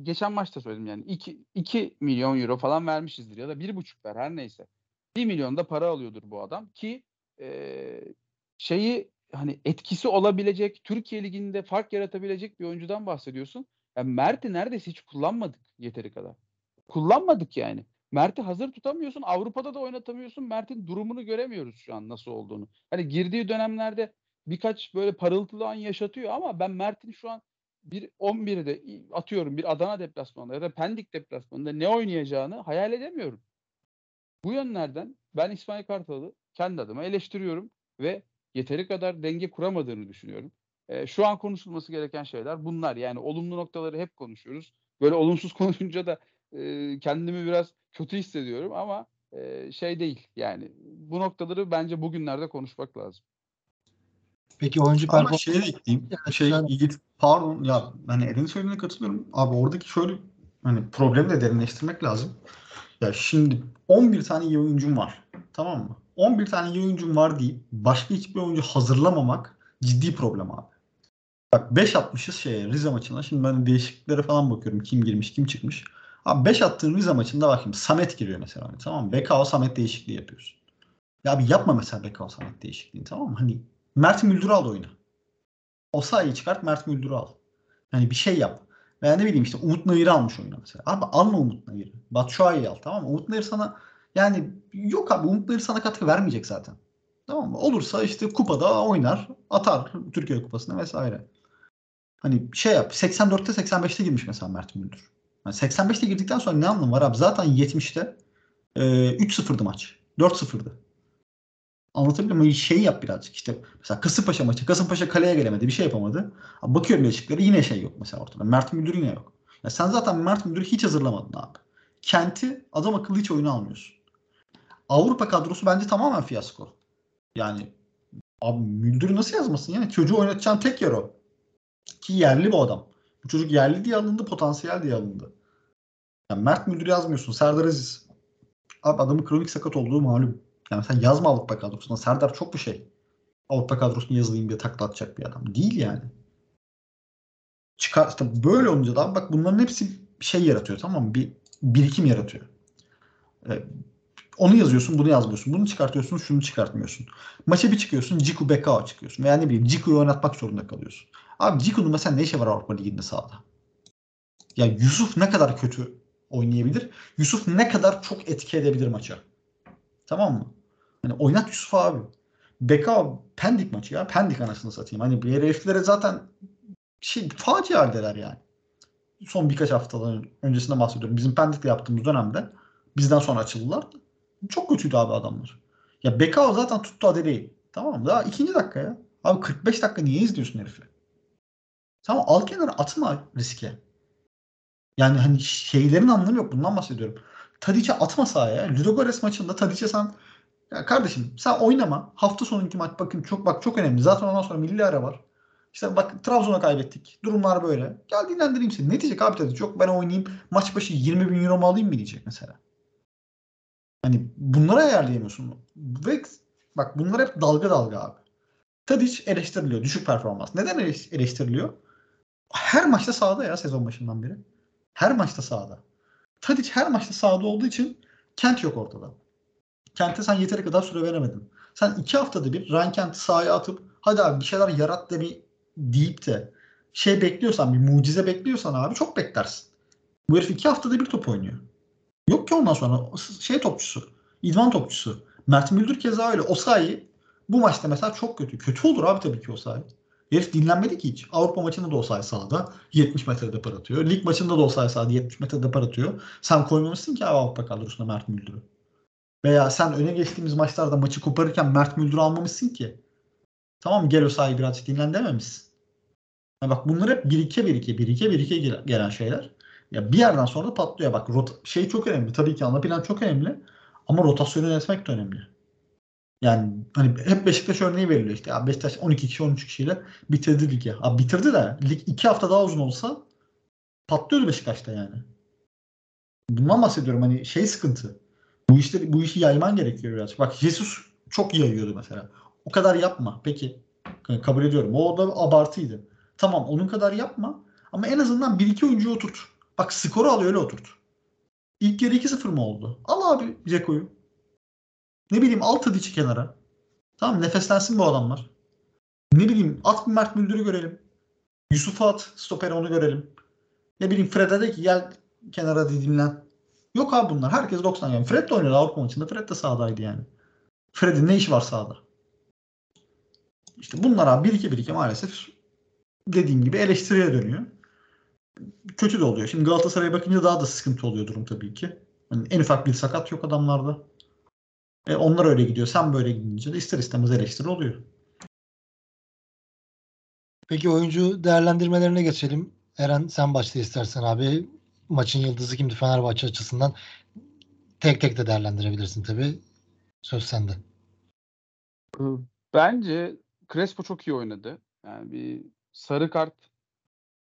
geçen maçta söyledim yani 2, 2 milyon euro falan vermişizdir ya da 1,5 ver her neyse. 1 milyon da para alıyordur bu adam ki e, şeyi hani etkisi olabilecek Türkiye Ligi'nde fark yaratabilecek bir oyuncudan bahsediyorsun. Yani Mert'i neredeyse hiç kullanmadık yeteri kadar. Kullanmadık yani. Mert'i hazır tutamıyorsun. Avrupa'da da oynatamıyorsun. Mert'in durumunu göremiyoruz şu an nasıl olduğunu. Hani girdiği dönemlerde birkaç böyle parıltılı an yaşatıyor ama ben Mert'in şu an bir 11'de atıyorum bir Adana deplasmanında ya da Pendik deplasmanında ne oynayacağını hayal edemiyorum. Bu yönlerden ben İsmail Kartal'ı kendi adıma eleştiriyorum ve yeteri kadar denge kuramadığını düşünüyorum. E, şu an konuşulması gereken şeyler bunlar. Yani olumlu noktaları hep konuşuyoruz. Böyle olumsuz konuşunca da e, kendimi biraz kötü hissediyorum ama e, şey değil. Yani bu noktaları bence bugünlerde konuşmak lazım.
Peki oyuncu
Ama
performansı
şeye de ekleyeyim.
Evet,
şey
sen-
Yiğit pardon ya hani Eren'in söylediğine katılıyorum. Abi oradaki şöyle hani problemi de derinleştirmek lazım. Ya şimdi 11 tane iyi oyuncum var. Tamam mı? 11 tane iyi oyuncum var deyip başka hiçbir oyuncu hazırlamamak ciddi problem abi. Bak 5 atmışız şeye Rize maçına. Şimdi ben değişikliklere falan bakıyorum. Kim girmiş, kim çıkmış. Abi 5 attığın Rize maçında bak şimdi Samet giriyor mesela. Hani, tamam mı? BKO Samet değişikliği yapıyorsun. Ya abi yapma mesela BKO Samet değişikliğini tamam mı? Hani Mert Müldür'ü al oyuna. Osayi'yi çıkart Mert Müldür'ü al. Yani bir şey yap. Veya ne bileyim işte Umut Nayır'ı almış oyuna mesela. Abi alma Umut Nayır'ı. Batshuayi'yi al tamam mı? Umut Nayır sana yani yok abi Umut Nayır sana katkı vermeyecek zaten. Tamam mı? Olursa işte kupada oynar. Atar Türkiye kupasına vesaire. Hani şey yap 84'te 85'te girmiş mesela Mert Müldür. Yani 85'te girdikten sonra ne anlamı var abi? Zaten 70'te e, 3-0'dı maç. 4-0'dı. Anlatabiliyor muyum? Şey yap birazcık işte. Mesela Kasımpaşa maçı. Kasımpaşa kaleye gelemedi. Bir şey yapamadı. Bakıyorum değişikliklere yine şey yok mesela ortada. Mert Müldür yine yok. Ya sen zaten Mert Müldür'ü hiç hazırlamadın abi. Kent'i adam akıllı hiç oyuna almıyorsun. Avrupa kadrosu bence tamamen fiyasko. Yani abi Müldür'ü nasıl yazmasın? Yani çocuğu oynatacağın tek yer o. Ki yerli bu adam. Bu çocuk yerli diye alındı, potansiyel diye alındı. Yani Mert Müldür yazmıyorsun. Serdar Aziz. Abi adamın kronik sakat olduğu malum. Yani sen yazma Avrupa kadrosuna. Serdar çok bir şey. Avrupa kadrosuna yazılayım diye takla atacak bir adam. Değil yani. Çıkar, işte böyle olunca da bak bunların hepsi bir şey yaratıyor tamam mı? Bir birikim yaratıyor. Ee, onu yazıyorsun, bunu yazmıyorsun. Bunu çıkartıyorsun, şunu çıkartmıyorsun. Maça bir çıkıyorsun, Ciku Bekao çıkıyorsun. Veya ne bileyim Ciku'yu oynatmak zorunda kalıyorsun. Abi Ciku'nun mesela ne işi var Avrupa Ligi'nde sahada? Ya Yusuf ne kadar kötü oynayabilir? Yusuf ne kadar çok etki edebilir maça? Tamam mı? Hani oynat Yusuf abi. Beka Pendik maçı ya. Pendik anasını satayım. Hani bu heriflere zaten şey facia haldeler yani. Son birkaç haftadan öncesinde bahsediyorum. Bizim Pendik'le yaptığımız dönemde bizden sonra açıldılar. Çok kötüydü abi adamlar. Ya Bekao zaten tuttu Adele'yi. Tamam mı? Daha ikinci dakika ya. Abi 45 dakika niye izliyorsun herifi? Tamam al kenara atma riske. Yani hani şeylerin anlamı yok. Bundan bahsediyorum. Tadic'e atma sahaya. Ludogorets maçında Tadic'e sen ya kardeşim sen oynama. Hafta sonunki maç bakın çok bak çok önemli. Zaten ondan sonra milli ara var. İşte bak Trabzon'a kaybettik. Durumlar böyle. Gel dinlendireyim seni. Ne diyecek abi Tadic? Yok ben oynayayım. Maç başı 20 bin euro mu alayım mı diyecek mesela. Hani bunları ayarlayamıyorsun. Ve bak bunlar hep dalga dalga abi. Tadic eleştiriliyor. Düşük performans. Neden eleş- eleştiriliyor? Her maçta sahada ya sezon başından beri. Her maçta sahada. Tadic her maçta sahada olduğu için Kent yok ortada. Kent'e sen yeteri kadar süre veremedin. Sen iki haftada bir Ryan Kent'i sahaya atıp hadi abi bir şeyler yarat de bir deyip de şey bekliyorsan bir mucize bekliyorsan abi çok beklersin. Bu herif iki haftada bir top oynuyor. Yok ki ondan sonra şey topçusu. idman topçusu. Mert Müldür keza öyle. Osayi bu maçta mesela çok kötü. Kötü olur abi tabii ki Osayi. Herif dinlenmedi ki hiç. Avrupa maçında da Osayi sahada 70 metrede par atıyor. Lig maçında da Osayi sahada 70 metrede par atıyor. Sen koymamışsın ki abi Avrupa kadrosuna Mert Müldür'ü. Veya sen öne geçtiğimiz maçlarda maçı koparırken Mert Müldür'ü almamışsın ki. Tamam gel Osayi birazcık dinlen dememişsin. Ya bak bunlar hep birike birike birike birike gel- gelen şeyler. Ya bir yerden sonra da patlıyor. Bak rot şey çok önemli. Tabii ki ana plan çok önemli. Ama rotasyonu yönetmek de önemli. Yani hani hep Beşiktaş örneği veriliyor işte. Ya Beşiktaş 12 kişi 13 kişiyle bitirdi ligi. Abi bitirdi de lig 2 hafta daha uzun olsa patlıyordu Beşiktaş'ta yani. Bundan bahsediyorum hani şey sıkıntı. Bu işte bu işi yayman gerekiyor biraz. Bak Jesus çok yayıyordu mesela. O kadar yapma. Peki kabul ediyorum. O da abartıydı. Tamam onun kadar yapma ama en azından 1-2 oyuncuyu oturt. Bak skoru al öyle oturt. İlk yarı 2-0 mı oldu? Al abi Ceko'yu. Ne bileyim al Tadic'i kenara. Tamam nefeslensin bu adamlar. Ne bileyim at bir Mert Müldür'ü görelim. Yusuf'u at stopere onu görelim. Ne bileyim Fred'e de ki gel kenara dinlen. Yok abi bunlar. Herkes 90 yani. Fred de oynadı Avrupa maçında. Fred de sahadaydı yani. Fred'in ne işi var sahada? İşte bunlar abi 1-2-1-2 maalesef dediğim gibi eleştiriye dönüyor. Kötü de oluyor. Şimdi Galatasaray'a bakınca daha da sıkıntı oluyor durum tabii ki. Hani en ufak bir sakat yok adamlarda. E onlar öyle gidiyor. Sen böyle gidince de ister istemez eleştiri oluyor.
Peki oyuncu değerlendirmelerine geçelim. Eren sen başla istersen abi. Maçın yıldızı kimdi Fenerbahçe açısından? Tek tek de değerlendirebilirsin tabii. Söz sende.
Bence Crespo çok iyi oynadı. Yani bir sarı kart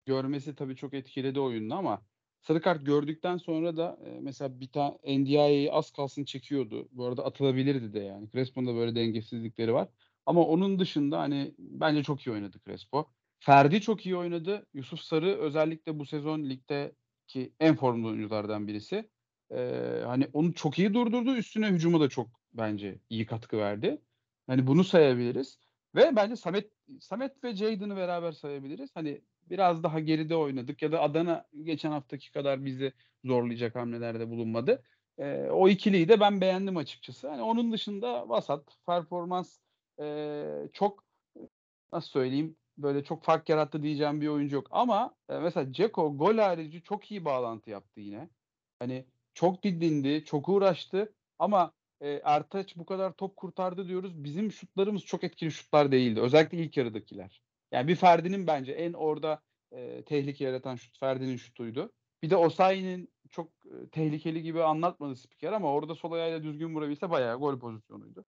görmesi tabii çok etkiledi oyununu ama sarı kart gördükten sonra da e, mesela bir tane NDI'yi az kalsın çekiyordu. Bu arada atılabilirdi de yani. Crespo'nun da böyle dengesizlikleri var. Ama onun dışında hani bence çok iyi oynadı Crespo. Ferdi çok iyi oynadı. Yusuf Sarı özellikle bu sezon ligdeki en formda oyunculardan birisi. Ee, hani onu çok iyi durdurdu. Üstüne hücuma da çok bence iyi katkı verdi. Hani bunu sayabiliriz. Ve bence Samet Samet ve Jayden'ı beraber sayabiliriz. Hani biraz daha geride oynadık ya da Adana geçen haftaki kadar bizi zorlayacak hamlelerde bulunmadı. Ee, o ikiliyi de ben beğendim açıkçası. Hani onun dışında vasat performans e, çok nasıl söyleyeyim böyle çok fark yarattı diyeceğim bir oyuncu yok. Ama e, mesela Ceko gol harici çok iyi bağlantı yaptı yine. Hani çok didindi, çok uğraştı ama e, Ertaç bu kadar top kurtardı diyoruz. Bizim şutlarımız çok etkili şutlar değildi. Özellikle ilk yarıdakiler. Yani bir Ferdi'nin bence en orada e, tehlike yaratan şut Ferdi'nin şutuydu. Bir de Osayi'nin çok e, tehlikeli gibi anlatmadı spiker ama orada sol ayağıyla düzgün vurabilse bayağı gol pozisyonuydu.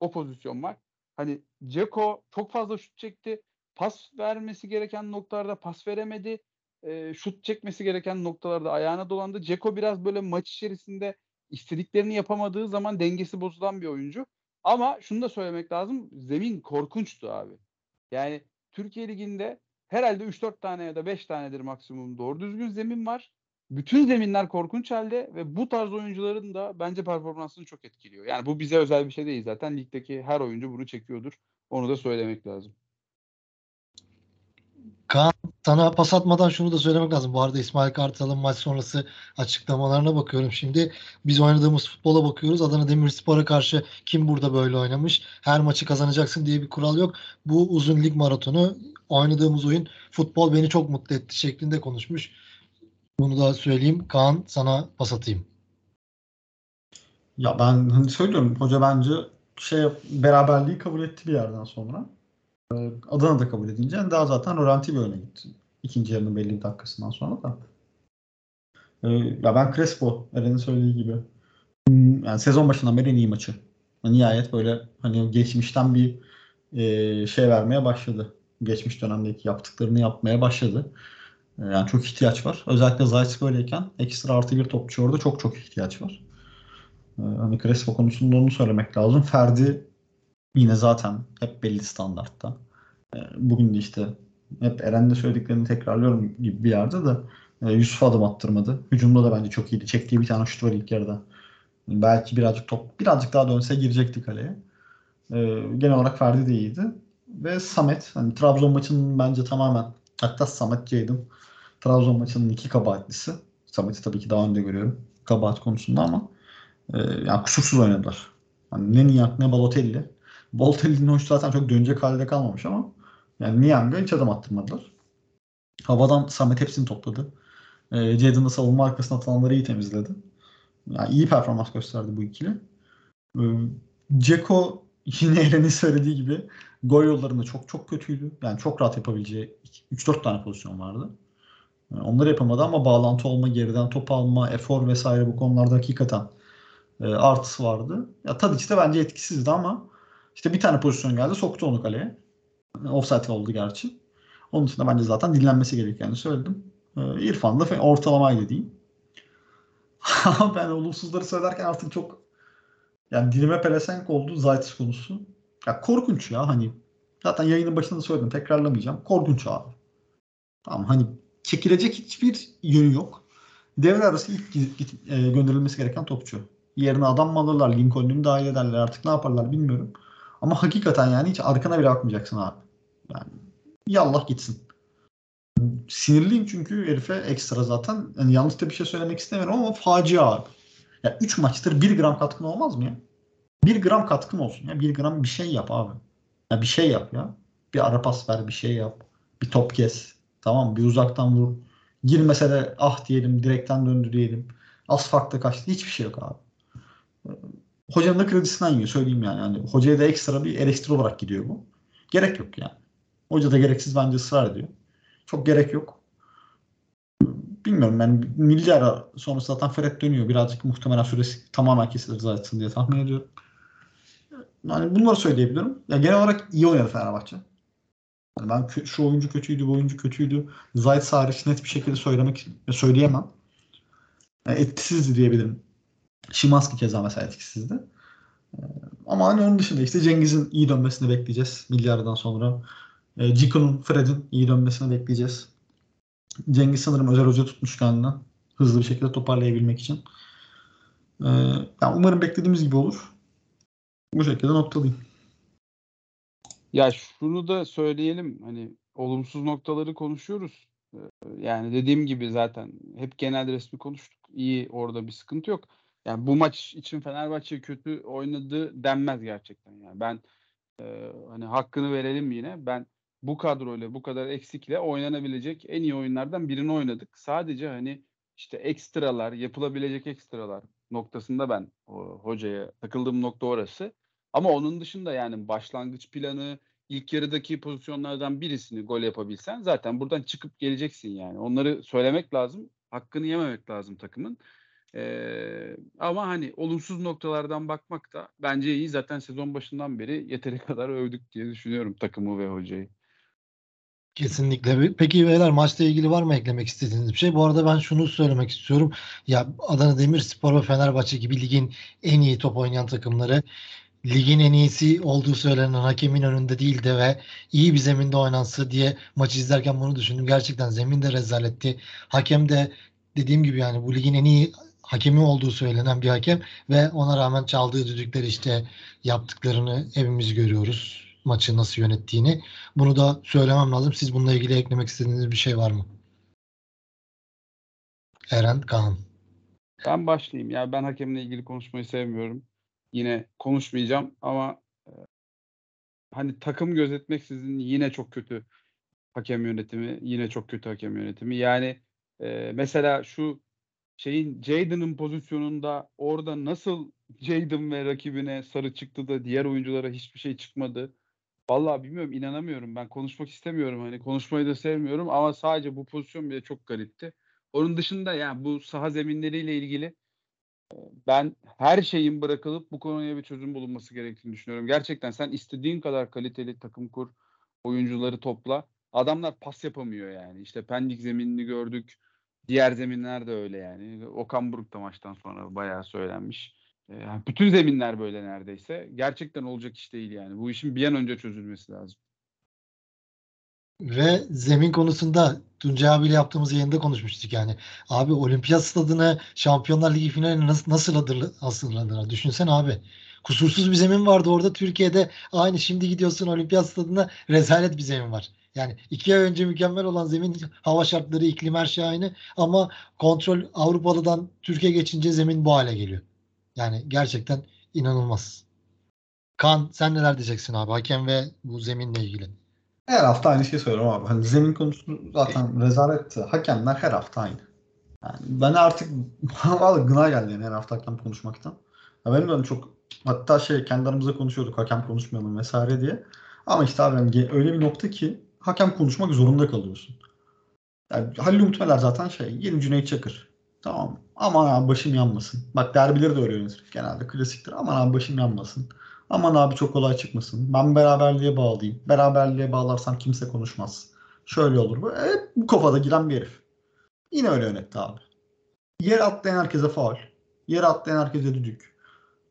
O pozisyon var. Hani Ceko çok fazla şut çekti. Pas vermesi gereken noktalarda pas veremedi. E, şut çekmesi gereken noktalarda ayağına dolandı. Ceko biraz böyle maç içerisinde istediklerini yapamadığı zaman dengesi bozulan bir oyuncu. Ama şunu da söylemek lazım. Zemin korkunçtu abi. Yani Türkiye Ligi'nde herhalde 3-4 tane ya da 5 tanedir maksimum doğru düzgün zemin var. Bütün zeminler korkunç halde ve bu tarz oyuncuların da bence performansını çok etkiliyor. Yani bu bize özel bir şey değil zaten. Ligdeki her oyuncu bunu çekiyordur. Onu da söylemek lazım.
Kaan sana pas atmadan şunu da söylemek lazım. Bu arada İsmail Kartal'ın maç sonrası açıklamalarına bakıyorum şimdi. Biz oynadığımız futbola bakıyoruz. Adana Demirspor'a karşı kim burada böyle oynamış? Her maçı kazanacaksın diye bir kural yok. Bu uzun lig maratonu oynadığımız oyun futbol beni çok mutlu etti şeklinde konuşmuş. Bunu da söyleyeyim. Kaan sana pas atayım.
Ya ben hani söylüyorum hoca bence şey beraberliği kabul etti bir yerden sonra. Ee, Adana'da kabul edince daha zaten Rolanti bir öne gitti. İkinci yarının belli bir dakikasından sonra da. Ee, ya ben Crespo, Eren'in söylediği gibi hmm, yani sezon başından beri en iyi maçı. Nihayet böyle hani geçmişten bir e, şey vermeye başladı. Geçmiş dönemdeki yaptıklarını yapmaya başladı. Ee, yani çok ihtiyaç var. Özellikle Zayt böyleyken ekstra artı bir topçu orada çok çok ihtiyaç var. Hani Crespo konusunda onu söylemek lazım. Ferdi yine zaten hep belli standartta. Bugün de işte hep Eren'de söylediklerini tekrarlıyorum gibi bir yerde de Yusuf adım attırmadı. Hücumda da bence çok iyiydi. Çektiği bir tane şut var ilk yarıda. Belki birazcık top birazcık daha dönse girecekti kaleye. Genel olarak Ferdi de iyiydi. Ve Samet. Hani Trabzon maçının bence tamamen hatta Samet Ceydim Trabzon maçının iki kabahatlisi. Samet'i tabii ki daha önde görüyorum kabahat konusunda ama e, yani kusursuz oynadılar. Yani ne Niang ne Balotelli. Balotelli'nin hoş zaten çok dönecek halde kalmamış ama yani Niang'a hiç adım attırmadılar. Havadan Samet hepsini topladı. E, Jadon da savunma arkasına atılanları iyi temizledi. Yani iyi performans gösterdi bu ikili. E, Ceko yine Eren'in söylediği gibi gol yollarında çok çok kötüydü. Yani çok rahat yapabileceği 3-4 tane pozisyon vardı. Yani onları yapamadı ama bağlantı olma, geriden top alma, efor vesaire bu konularda hakikaten e, artısı vardı. Ya Tadic de bence etkisizdi ama işte bir tane pozisyon geldi soktu onu kaleye. Offside oldu gerçi. Onun dışında bence zaten dinlenmesi gerektiğini söyledim. E, İrfan da ortalamaydı diyeyim. ben olumsuzları söylerken artık çok yani dilime pelesenk oldu Zaytis konusu. Ya korkunç ya hani zaten yayının başında söyledim tekrarlamayacağım. Korkunç abi. Tamam hani çekilecek hiçbir yönü yok. Devre arası ilk git, e, gönderilmesi gereken topçu. Yerine adam mı alırlar, Lincoln'u dahil ederler artık ne yaparlar bilmiyorum. Ama hakikaten yani hiç arkana bile bakmayacaksın abi. Yani yallah gitsin. Sinirliyim çünkü herife ekstra zaten. Yani yanlış da bir şey söylemek istemiyorum ama facia abi. Ya 3 maçtır 1 gram katkın olmaz mı ya? 1 gram katkın olsun ya. 1 gram bir şey yap abi. Ya bir şey yap ya. Bir ara pas ver, bir şey yap. Bir top kes. Tamam bir uzaktan vur. Girmese de ah diyelim, direkten döndü diyelim. Az farklı kaçtı. Hiçbir şey yok abi. Hocanın da kredisinden yiyor söyleyeyim yani. yani. Hocaya da ekstra bir eleştiri olarak gidiyor bu. Gerek yok yani. Hoca da gereksiz bence ısrar ediyor. Çok gerek yok. Bilmiyorum ben milli ara sonrası zaten Fred dönüyor. Birazcık muhtemelen süresi tamamen kesilir zaten diye tahmin ediyorum. Yani bunları söyleyebilirim. Ya genel olarak iyi oynadı Fenerbahçe. Yani ben şu oyuncu kötüydü, bu oyuncu kötüydü. Zayt hariç net bir şekilde söylemek söyleyemem. Yani etkisizdi diyebilirim. Şimanski keza mesela etkisizdi. Ee, Ama hani onun dışında işte Cengiz'in iyi dönmesini bekleyeceğiz milyardan sonra. E, Ciko'nun, Fred'in iyi dönmesini bekleyeceğiz. Cengiz sanırım özel hoca tutmuş kendine. Hızlı bir şekilde toparlayabilmek için. Ee, yani umarım beklediğimiz gibi olur. Bu şekilde noktalayayım.
Ya şunu da söyleyelim hani olumsuz noktaları konuşuyoruz. Ee, Yani dediğim gibi zaten hep genel resmi konuştuk. İyi orada bir sıkıntı yok. Yani bu maç için Fenerbahçe kötü oynadı denmez gerçekten. Yani ben e, hani hakkını verelim yine. Ben bu kadroyla bu kadar eksikle oynanabilecek en iyi oyunlardan birini oynadık. Sadece hani işte ekstralar, yapılabilecek ekstralar noktasında ben o, hocaya takıldığım nokta orası. Ama onun dışında yani başlangıç planı, ilk yarıdaki pozisyonlardan birisini gol yapabilsen zaten buradan çıkıp geleceksin yani. Onları söylemek lazım. Hakkını yememek lazım takımın. Ama hani olumsuz noktalardan bakmak da bence iyi. Zaten sezon başından beri yeteri kadar övdük diye düşünüyorum takımı ve hocayı.
Kesinlikle. Peki beyler maçla ilgili var mı eklemek istediğiniz bir şey? Bu arada ben şunu söylemek istiyorum. Ya Adana Demirspor ve Fenerbahçe gibi ligin en iyi top oynayan takımları ligin en iyisi olduğu söylenen hakemin önünde değildi ve iyi bir zeminde oynansı diye maçı izlerken bunu düşündüm. Gerçekten zemin de rezaletti. Hakem de dediğim gibi yani bu ligin en iyi hakemi olduğu söylenen bir hakem ve ona rağmen çaldığı düdükleri işte yaptıklarını hepimiz görüyoruz. Maçı nasıl yönettiğini. Bunu da söylemem lazım. Siz bununla ilgili eklemek istediğiniz bir şey var mı? Eren Kaan.
Ben başlayayım. Ya ben hakemle ilgili konuşmayı sevmiyorum. Yine konuşmayacağım ama e, hani takım gözetmeksizin yine çok kötü hakem yönetimi, yine çok kötü hakem yönetimi. Yani e, mesela şu şeyin Jadon'ın pozisyonunda orada nasıl Jadon ve rakibine sarı çıktı da diğer oyunculara hiçbir şey çıkmadı. Vallahi bilmiyorum, inanamıyorum. Ben konuşmak istemiyorum. Hani konuşmayı da sevmiyorum ama sadece bu pozisyon bile çok garipti. Onun dışında yani bu saha zeminleriyle ilgili ben her şeyin bırakılıp bu konuya bir çözüm bulunması gerektiğini düşünüyorum. Gerçekten sen istediğin kadar kaliteli takım kur, oyuncuları topla. Adamlar pas yapamıyor yani. İşte Pendik zeminini gördük. Diğer zeminler de öyle yani. Okan Buruk da maçtan sonra bayağı söylenmiş. Yani bütün zeminler böyle neredeyse. Gerçekten olacak iş değil yani. Bu işin bir an önce çözülmesi lazım.
Ve zemin konusunda Tuncay abiyle yaptığımız yayında konuşmuştuk yani. Abi olimpiyat stadını Şampiyonlar Ligi finaline nasıl, nasıl hazırladılar? Düşünsene abi. Kusursuz bir zemin vardı orada Türkiye'de. Aynı şimdi gidiyorsun olimpiyat stadına rezalet bir zemin var. Yani iki ay önce mükemmel olan zemin hava şartları, iklim her şey aynı. Ama kontrol Avrupalı'dan Türkiye geçince zemin bu hale geliyor. Yani gerçekten inanılmaz. Kan sen neler diyeceksin abi hakem ve bu zeminle ilgili?
Her hafta aynı şeyi söylüyorum abi. Hani zemin konusu zaten rezaletti. Hakemler her hafta aynı. Yani ben artık vallahi gına geldi yani her hafta hakem konuşmaktan. Ya benim de çok hatta şey kendi aramızda konuşuyorduk hakem konuşmayalım vesaire diye. Ama işte abi hani öyle bir nokta ki hakem konuşmak zorunda kalıyorsun. Yani Halil Umutmeler zaten şey yeni Cüneyt Çakır. Tamam aman abi başım yanmasın. Bak derbileri de öyle yönetir. Genelde klasiktir. Aman abi başım yanmasın. Aman abi çok kolay çıkmasın. Ben beraberliğe bağlayayım. Beraberliğe bağlarsam kimse konuşmaz. Şöyle olur. Hep bu kafada giren bir herif. Yine öyle yönetti abi. Yer atlayan herkese faul. Yer atlayan herkese düdük.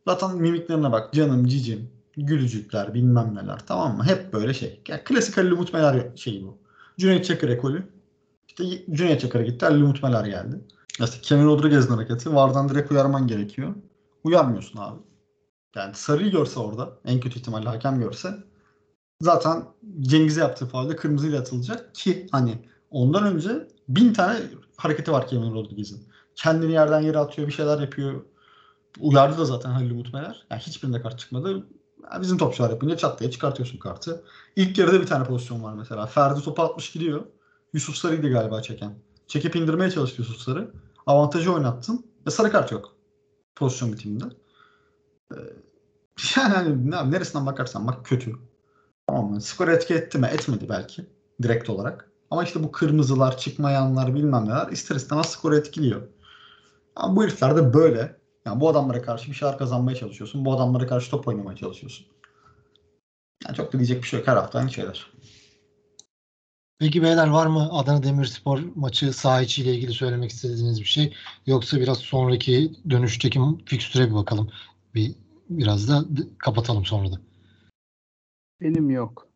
Zaten mimiklerine bak. Canım, cicim, gülücükler, bilmem neler. Tamam mı? Hep böyle şey. Yani klasik Halil Umutmeler şeyi bu. Cüneyt Çakır ekolü. İşte Cüneyt Çakır'a gitti. Halil Umutmeler geldi. İşte Kemal Rodriguez'in hareketi. Vardan direkt uyarman gerekiyor. Uyarmıyorsun abi. Yani sarıyı görse orada en kötü ihtimalle hakem görse zaten Cengiz'e yaptığı faulde kırmızıyla atılacak ki hani ondan önce bin tane hareketi var Kemal Rodriguez'in. Kendini yerden yere atıyor, bir şeyler yapıyor. Uyardı da zaten Halil Umutmeler. Yani hiçbirinde kart çıkmadı. Bizim topçular yapınca çat diye çıkartıyorsun kartı. İlk yarıda bir tane pozisyon var mesela. Ferdi topu atmış gidiyor. Yusuf Sarı'ydı galiba çeken. Çekip indirmeye çalıştı Yusuf Sarı. Avantajı oynattın ve sarı kart yok. Pozisyon bitiminde. Yani neresinden bakarsan bak kötü. Tamam mı? Skor etki etti mi? Etmedi belki. Direkt olarak. Ama işte bu kırmızılar, çıkmayanlar bilmem neler ister istemez skoru etkiliyor. Ama bu herifler de böyle. Yani bu adamlara karşı bir şeyler kazanmaya çalışıyorsun. Bu adamlara karşı top oynamaya çalışıyorsun. Yani çok da diyecek bir şey yok. Her hafta aynı şeyler.
Peki beyler var mı Adana Demirspor maçı saha ile ilgili söylemek istediğiniz bir şey? Yoksa biraz sonraki dönüşteki fikstüre bir bakalım. Bir biraz da kapatalım sonra da.
Benim yok.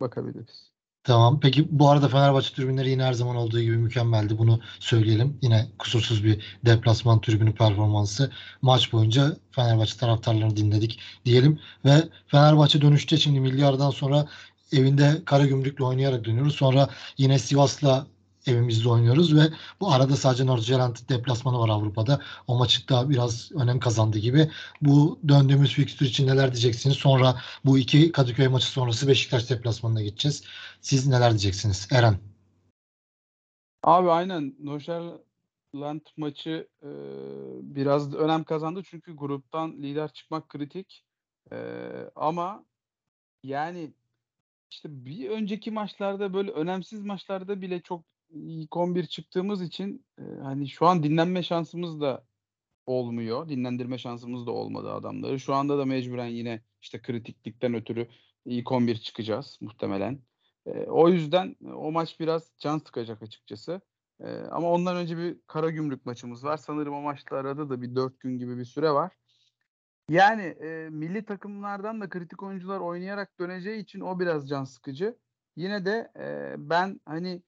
Bakabiliriz.
Tamam. Peki bu arada Fenerbahçe tribünleri yine her zaman olduğu gibi mükemmeldi. Bunu söyleyelim. Yine kusursuz bir deplasman tribünü performansı. Maç boyunca Fenerbahçe taraftarlarını dinledik diyelim. Ve Fenerbahçe dönüşte şimdi milli aradan sonra evinde Karagümrük'le oynayarak dönüyoruz. Sonra yine Sivas'la evimizde oynuyoruz ve bu arada sadece Nordsjælland deplasmanı var Avrupa'da. O maçı da biraz önem kazandı gibi. Bu döndüğümüz fikstür için neler diyeceksiniz? Sonra bu iki Kadıköy maçı sonrası Beşiktaş deplasmanına gideceğiz. Siz neler diyeceksiniz? Eren.
Abi aynen Nordsjælland maçı e, biraz önem kazandı çünkü gruptan lider çıkmak kritik. E, ama yani işte bir önceki maçlarda böyle önemsiz maçlarda bile çok ilk 11 çıktığımız için e, hani şu an dinlenme şansımız da olmuyor. Dinlendirme şansımız da olmadı adamları. Şu anda da mecburen yine işte kritiklikten ötürü ilk 11 çıkacağız muhtemelen. E, o yüzden o maç biraz can sıkacak açıkçası. E, ama ondan önce bir Karagümrük maçımız var. Sanırım o maçla arada da bir 4 gün gibi bir süre var. Yani e, milli takımlardan da kritik oyuncular oynayarak döneceği için o biraz can sıkıcı. Yine de e, ben hani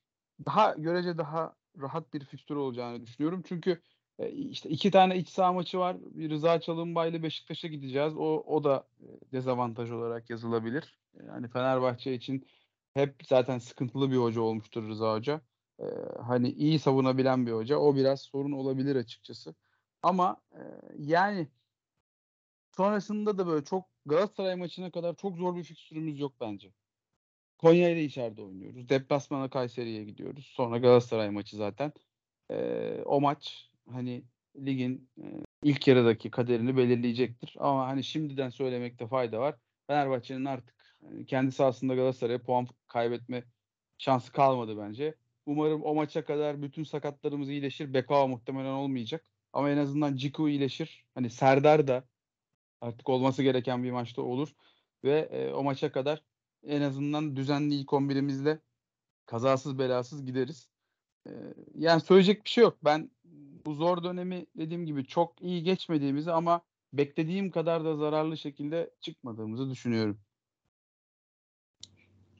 daha görece daha rahat bir fikstür olacağını düşünüyorum. Çünkü e, işte iki tane iç saha maçı var. Bir Rıza Çalınbay'la Beşiktaş'a gideceğiz. O o da e, dezavantaj olarak yazılabilir. Yani Fenerbahçe için hep zaten sıkıntılı bir hoca olmuştur Rıza Hoca. E, hani iyi savunabilen bir hoca. O biraz sorun olabilir açıkçası. Ama e, yani sonrasında da böyle çok Galatasaray maçına kadar çok zor bir fikstürümüz yok bence. Konya ile içeride oynuyoruz. Deplasmana Kayseri'ye gidiyoruz. Sonra Galatasaray maçı zaten. Ee, o maç hani ligin e, ilk yarıdaki kaderini belirleyecektir. Ama hani şimdiden söylemekte fayda var. Fenerbahçe'nin artık hani kendi sahasında Galatasaray'a puan kaybetme şansı kalmadı bence. Umarım o maça kadar bütün sakatlarımız iyileşir. Bekao muhtemelen olmayacak. Ama en azından Ciku iyileşir. Hani Serdar da artık olması gereken bir maçta olur. Ve e, o maça kadar en azından düzenli ilk 11'imizle kazasız belasız gideriz. E, yani söyleyecek bir şey yok. Ben bu zor dönemi dediğim gibi çok iyi geçmediğimizi ama beklediğim kadar da zararlı şekilde çıkmadığımızı düşünüyorum.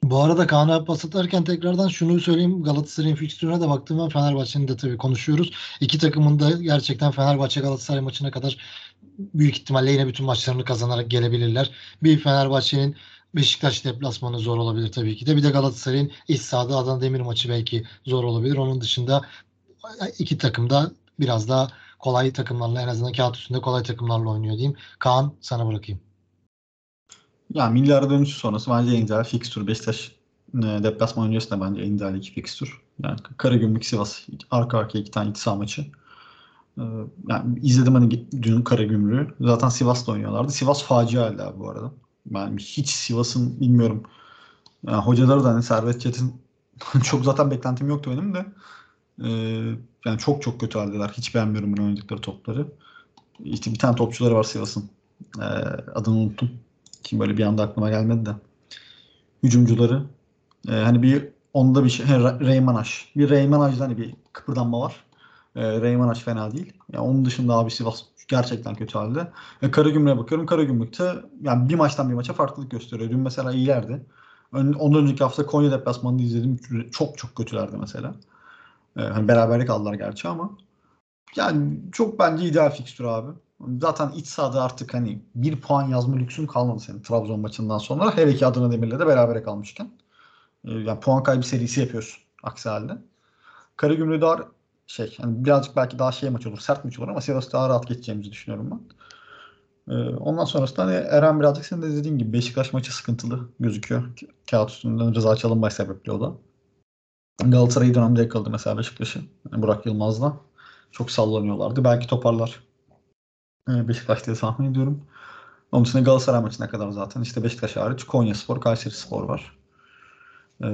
Bu arada Kaan'a pas atarken tekrardan şunu söyleyeyim. Galatasaray'ın fikstürüne de baktım ben. Fenerbahçe'nin de tabii konuşuyoruz. İki takımın da gerçekten Fenerbahçe Galatasaray maçına kadar büyük ihtimalle yine bütün maçlarını kazanarak gelebilirler. Bir Fenerbahçe'nin Beşiktaş deplasmanı zor olabilir tabii ki de. Bir de Galatasaray'ın iç sahada Adana Demir maçı belki zor olabilir. Onun dışında iki takım da biraz daha kolay takımlarla en azından kağıt üstünde kolay takımlarla oynuyor diyeyim. Kaan sana bırakayım.
Ya milli ara dönüşü sonrası bence en ideal fikstür. Beşiktaş e, deplasman öncesi de bence en ideal iki fikstür. Yani Karagümrük Sivas arka arkaya iki tane iç saha maçı. Ee, yani izledim hani dün Karagümrük'ü. Zaten Sivas'ta oynuyorlardı. Sivas facia hala bu arada. Ben hiç Sivas'ın bilmiyorum. Yani hocaları da hani Servet Çetin çok zaten beklentim yoktu benim de. Ee, yani çok çok kötü haldeler. Hiç beğenmiyorum bunu oynadıkları topları. İşte bir tane topçuları var Sivas'ın. Ee, adını unuttum. Kim böyle bir anda aklıma gelmedi de. Hücumcuları. Ee, hani bir onda bir şey. Reyman Aş. Bir Reyman Aş'da hani bir kıpırdanma var. Ee, Reyman Aş fena değil. Yani onun dışında abi Sivas gerçekten kötü halde. E, Karagümrük'e bakıyorum. Karagümrük'te yani bir maçtan bir maça farklılık gösteriyor. Dün mesela iyilerdi. Ön, ondan önceki hafta Konya deplasmanında izledim. Çok çok kötülerdi mesela. E, hani beraberlik aldılar gerçi ama yani çok bence ideal fikstür abi. Zaten iç sahada artık hani bir puan yazma lüksün kalmadı senin Trabzon maçından sonra. Hele ki Adana Demir'le de berabere kalmışken. E, yani puan kaybı serisi yapıyorsun aksi halde. Karagümrük'e daha şey hani birazcık belki daha şey maç olur, sert maç olur ama Sivas'ta daha rahat geçeceğimizi düşünüyorum ben. Ee, ondan sonrasında hani Eren birazcık senin de dediğin gibi Beşiktaş maçı sıkıntılı gözüküyor. Kağıt üstünden Rıza Çalınbay sebepli o da. Galatasaray'ı dönemde yakaladı mesela Beşiktaş'ı. Yani Burak Yılmaz'la. Çok sallanıyorlardı. Belki toparlar ee, Beşiktaş diye tahmin ediyorum. Onun dışında Galatasaray maçına kadar zaten işte Beşiktaş hariç Konya Spor, Kayseri Spor var. Ee,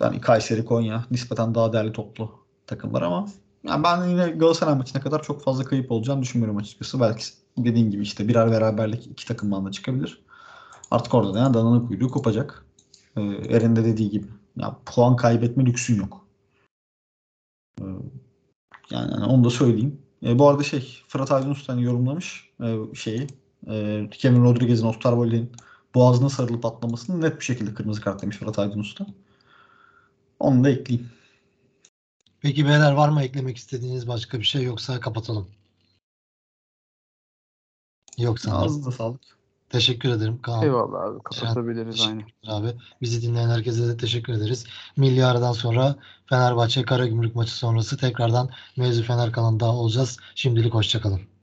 yani Kayseri, Konya nispeten daha değerli toplu takımlar ama yani ben yine Galatasaray maçına kadar çok fazla kayıp olacağını düşünmüyorum açıkçası. Belki dediğin gibi işte birer beraberlik iki takımdan da çıkabilir. Artık orada da yani dananın kuyruğu kopacak. Ee, Eren de dediği gibi. Ya puan kaybetme lüksün yok. Ee, yani hani onu da söyleyeyim. E, bu arada şey Fırat Aydınus hani yorumlamış e, şeyi e, Kevin Rodriguez'in Osterwolde'nin boğazına sarılıp atlamasını net bir şekilde kırmızı kart demiş Fırat Aydınus'ta. Onu da ekleyeyim.
Peki beyler var mı eklemek istediğiniz başka bir şey yoksa kapatalım. Yok sanırım.
Ağzınıza sağlık.
Teşekkür ederim Kaan.
Eyvallah abi. Kapatabiliriz aynı.
abi. Bizi dinleyen herkese de teşekkür ederiz. Milli aradan sonra Fenerbahçe Karagümrük maçı sonrası tekrardan Mevzu Fener kanalında olacağız. Şimdilik hoşçakalın.